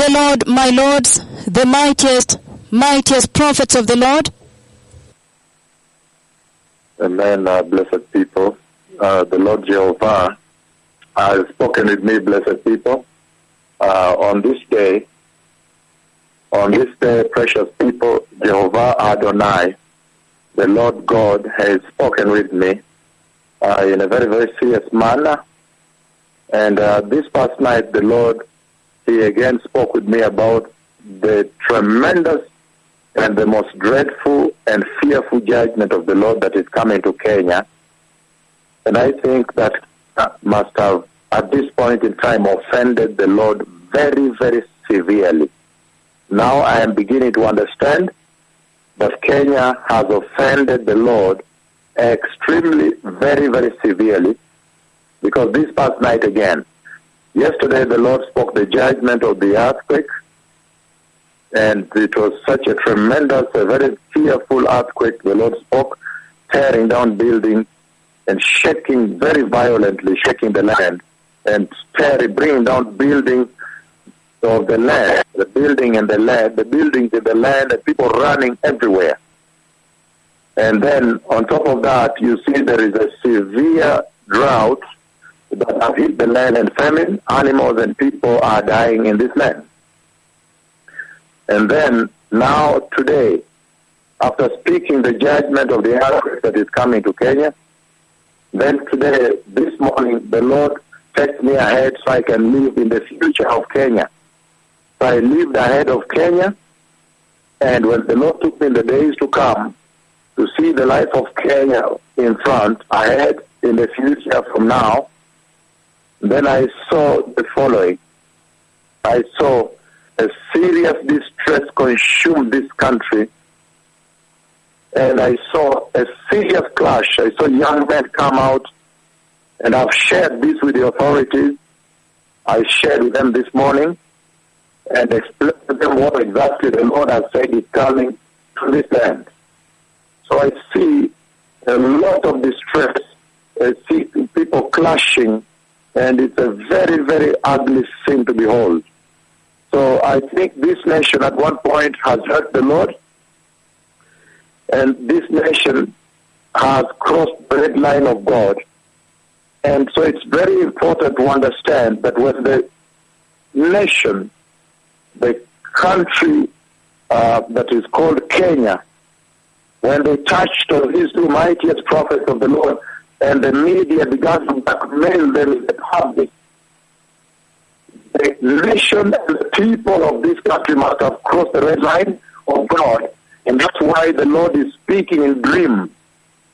the Lord, my lords, the mightiest, mightiest prophets of the Lord. Amen, uh, blessed people. Uh, the Lord Jehovah has spoken with me, blessed people. Uh, on this day, on this day, precious people, Jehovah Adonai, the Lord God has spoken with me uh, in a very, very serious manner. And uh, this past night, the Lord, He again spoke with me about the tremendous and the most dreadful and fearful judgment of the Lord that is coming to Kenya. And I think that that must have, at this point in time, offended the Lord very, very severely. Now I am beginning to understand that Kenya has offended the Lord extremely, very, very severely because this past night again, yesterday the Lord spoke the judgment of the earthquake and it was such a tremendous, a very fearful earthquake. The Lord spoke, tearing down buildings and shaking very violently, shaking the land and tearing, bringing down buildings of the land, the building and the land, the buildings in the land, and people running everywhere. And then on top of that, you see there is a severe drought that have hit the land and famine. Animals and people are dying in this land. And then now today, after speaking the judgment of the earthquake that is coming to Kenya, then today, this morning, the Lord takes me ahead so I can live in the future of Kenya. So I lived ahead of Kenya, and when the Lord took me in the days to come to see the life of Kenya in front, ahead in the future from now, then I saw the following. I saw a serious distress consume this country. And I saw a serious clash. I saw young men come out, and I've shared this with the authorities. I shared with them this morning and explained to them what exactly the Lord has said is coming to this land. So I see a lot of distress. I see people clashing, and it's a very, very ugly scene to behold. So I think this nation at one point has hurt the Lord, and this nation has crossed the red line of God. And so it's very important to understand that when the nation, the country uh, that is called Kenya, when they touched on these two mightiest prophets of the Lord, and the media began to blackmail them in the public, the nation and the people of this country must have crossed the red line of God. And that's why the Lord is speaking in dream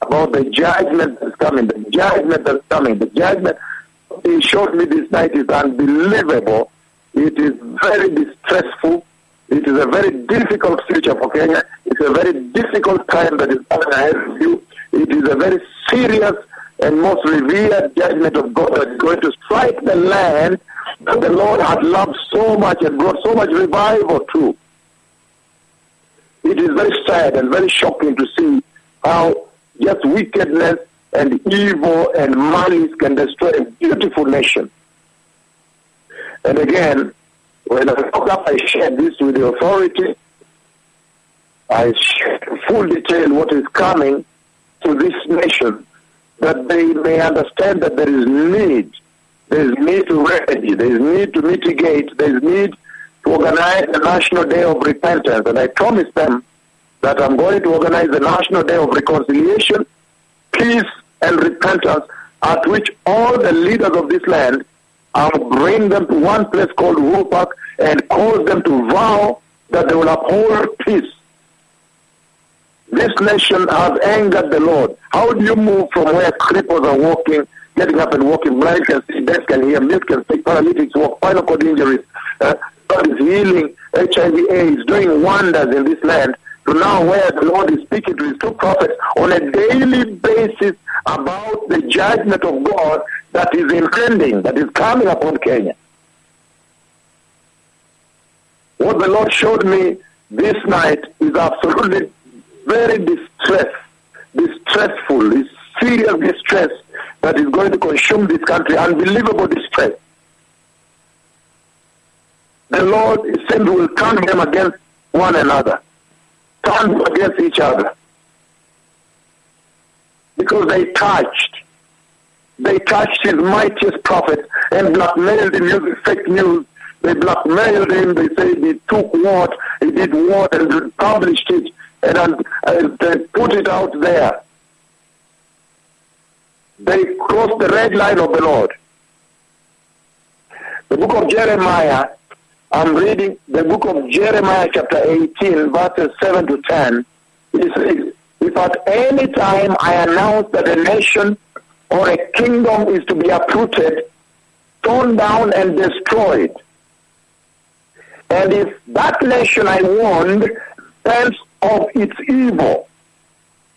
about the judgment that's coming, the judgment that's coming, the judgment He showed me this night is unbelievable. It is very distressful. It is a very difficult future for Kenya. It's a very difficult time that is coming ahead of you. It is a very serious and most revered judgment of God that is going to strike the land that the Lord had loved so much and brought so much revival to. It is very sad and very shocking to see how just wickedness and evil and malice can destroy a beautiful nation. And again, when I woke up, I shared this with the authority. I shared full detail what is coming to this nation, that they may understand that there is need. There is need to remedy. There is need to mitigate. There is need to organize a national day of repentance. And I promise them that I'm going to organize a national day of reconciliation, peace, and repentance, at which all the leaders of this land I'll bring them to one place called Park and cause them to vow that they will uphold peace. This nation has angered the Lord. How do you move from where cripples are walking, getting up and walking, blind can see, deaf can hear, mute can speak, paralytics walk, spinal cord injuries, uh, God is healing HIV AIDS, is doing wonders in this land, to now where the Lord is speaking to his two prophets on a daily basis about the judgment of God that is impending, that is coming upon Kenya. What the Lord showed me this night is absolutely very distress, distressful, is serious distress that is going to consume this country, unbelievable distress. the Lord is saying will turn them against one another, turn them against each other. Because they touched, they touched his mightiest prophet and blackmailed him using fake news. They blackmailed him. They said he took what, he did what, and published it and, and they put it out there. They crossed the red line of the Lord. The book of Jeremiah, I'm reading the book of Jeremiah chapter 18, verses 7 to 10. It says, If at any time I announce that a nation or a kingdom is to be uprooted, torn down and destroyed, and if that nation I warned repents of its evil,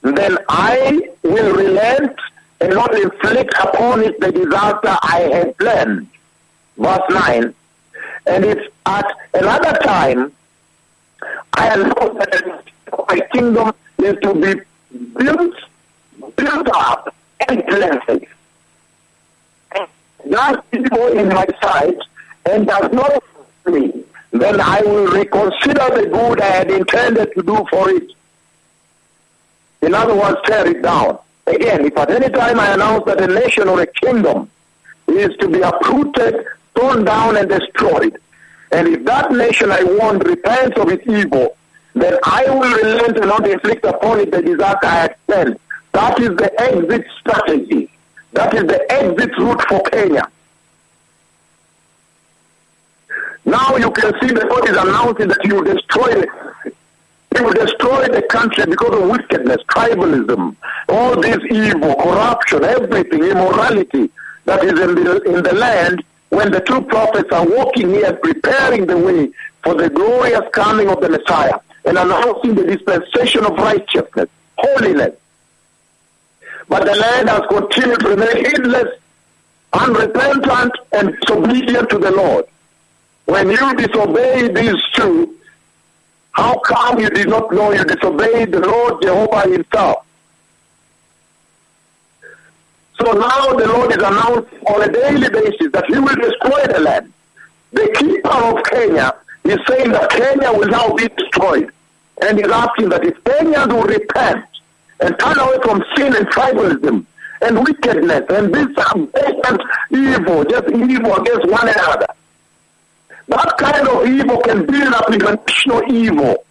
then I will relent and not inflict upon it the disaster I had planned. Verse 9. And if at another time I announce that my kingdom is to be built, built up and blessed, not evil in my sight and does not me, then I will reconsider the good I had intended to do for it. In other words, tear it down. Again, if at any time I announce that a nation or a kingdom is to be uprooted, torn down, and destroyed, and if that nation I warned repents of its evil, then I will relent and not inflict upon it the disaster I had sent. That is the exit strategy. That is the exit route for Kenya. Now you can see the Lord is announcing that you will destroy he will destroy the country because of wickedness, tribalism, all this evil, corruption, everything, immorality that is in the, in the land when the two prophets are walking here preparing the way for the glorious coming of the Messiah and announcing the dispensation of righteousness, holiness. But the land has continued to remain heedless, unrepentant, and disobedient to the Lord. When you disobey these two, how come you did not know you disobeyed the Lord Jehovah himself? So now the Lord is announcing on a daily basis that he will destroy the land. The keeper of Kenya is saying that Kenya will now be destroyed. And he's asking that if Kenyans will repent and turn away from sin and tribalism and wickedness and this blatant evil, just evil against one another, that kind of evil can build up national evil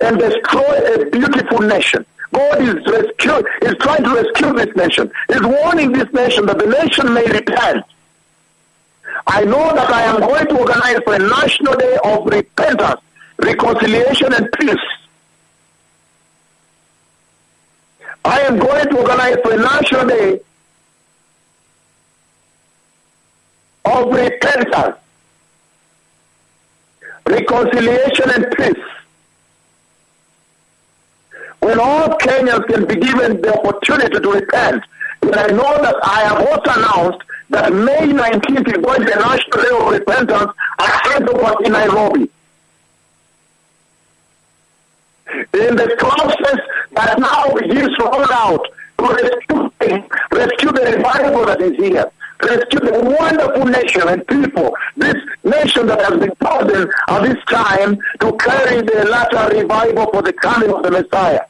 and destroy a beautiful nation. God is rescue, is trying to rescue this nation. Is warning this nation that the nation may repent. I know that I am going to organize for a national day of repentance, reconciliation, and peace. I am going to organize a national day of repentance, reconciliation, and peace. When all Kenyans can be given the opportunity to repent, and I know that I have also announced that May 19th is going to be national day of repentance at Central in Nairobi. In the process that now begins to roll out to rescue, rescue the revival that is here, rescue the wonderful nation and people, this nation that has been chosen at this time to carry the latter revival for the coming of the Messiah.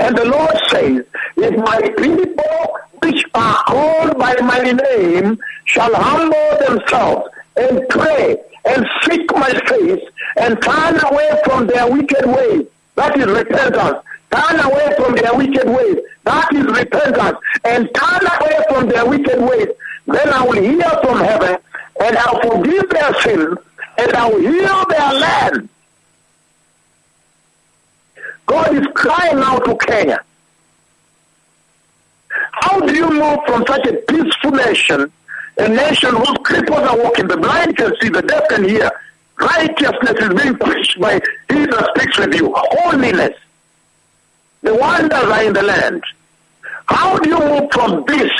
And the Lord says, if my people which are called by my name shall humble themselves and pray and seek my face and turn away from their wicked ways, that is repentance. Turn away from their wicked ways. That is repentance. And turn away from their wicked ways. Then I will hear from heaven and I'll forgive their sins and I will heal their land. God is crying out to Kenya. How do you move from such a peaceful nation, a nation whose cripples are walking, the blind can see, the deaf can hear, righteousness is being preached by that speaks with you, holiness, the wonders are in the land. How do you move from this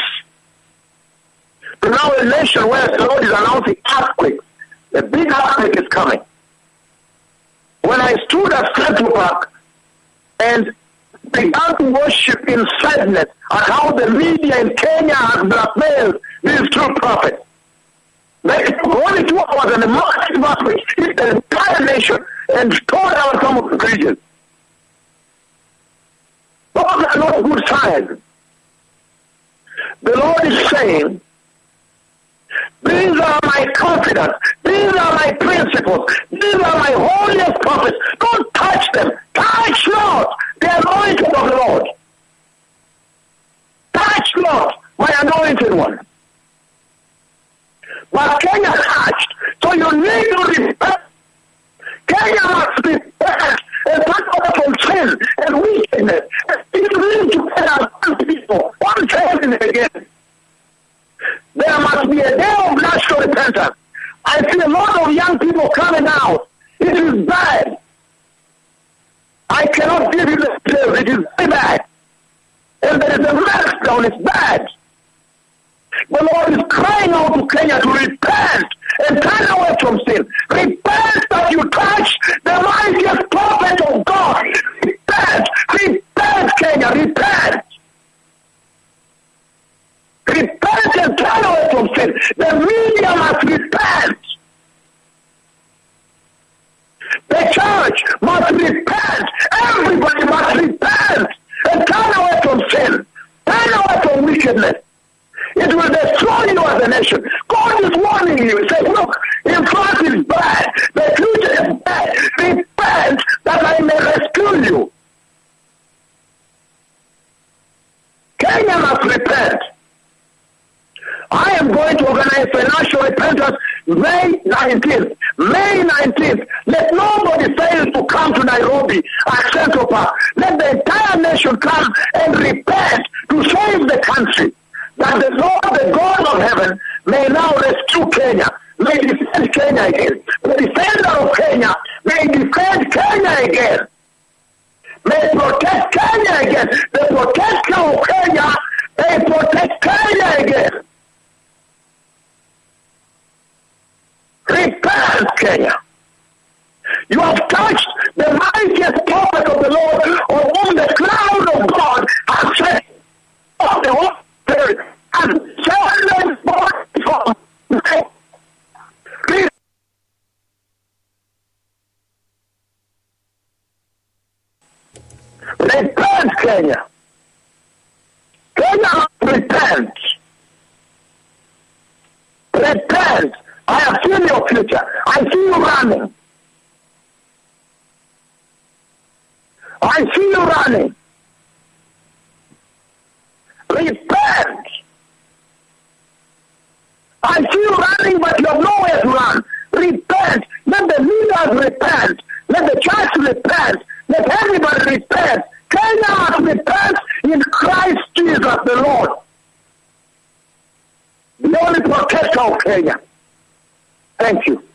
to now a nation where the Lord is announcing earthquake? A big earthquake is coming. When I stood at Central Park, and began to worship in sadness at how the media in Kenya has blackmailed these true prophets. They only two hours and the marched marched the entire nation and tore down some of the regions. Those are not good signs. The Lord is saying, these are my confidence. These are my principles. These are my holiest prophets. Don't touch them. Touch not the anointed of the Lord. Touch not my anointed one. But Kenya touched. So you need to repent. Kenya must repent and sin and wickedness. You need to put out one people, one saying again. There must be a day of national repentance. I see a lot of young people coming out. It is bad. I cannot give you the details. It is very bad. And there is a meltdown. It's bad. The Lord is crying out to Kenya to repent and turn away from sin. Repent that you touch the mightiest prophet of God. Repent. Repent, Kenya. Repent. Repent and turn away from sin. The media must repent. The church must repent. Everybody must repent and turn away from sin. Turn away from wickedness. It will destroy you as a nation. God is warning you. Say, look, in front is bad. The future is bad. Repent that I may rescue you. Kenya must repent. I am going to organize financial repentance May 19th. May 19th. Let nobody fail to come to Nairobi at Central Park. Let the entire nation come and repent to save the country. That the Lord, the God of heaven, may now rescue Kenya. May defend Kenya again. The defender of Kenya may defend Kenya again. May protect Kenya again. The protector of Kenya may protect Kenya again. Repent, Kenya. You have touched the mightiest prophet of the Lord, on whom the cloud of God has set of the Holy Spirit Repent, Kenya. Kenya, repent. Repent. I have seen your future. I see you running. I see you running. Repent. I see you running, but you have nowhere to run. Repent. Let the leaders repent. Let the church repent. Let everybody repent. Kenya must repent in Christ Jesus the Lord. The only protector of Kenya. Thank you.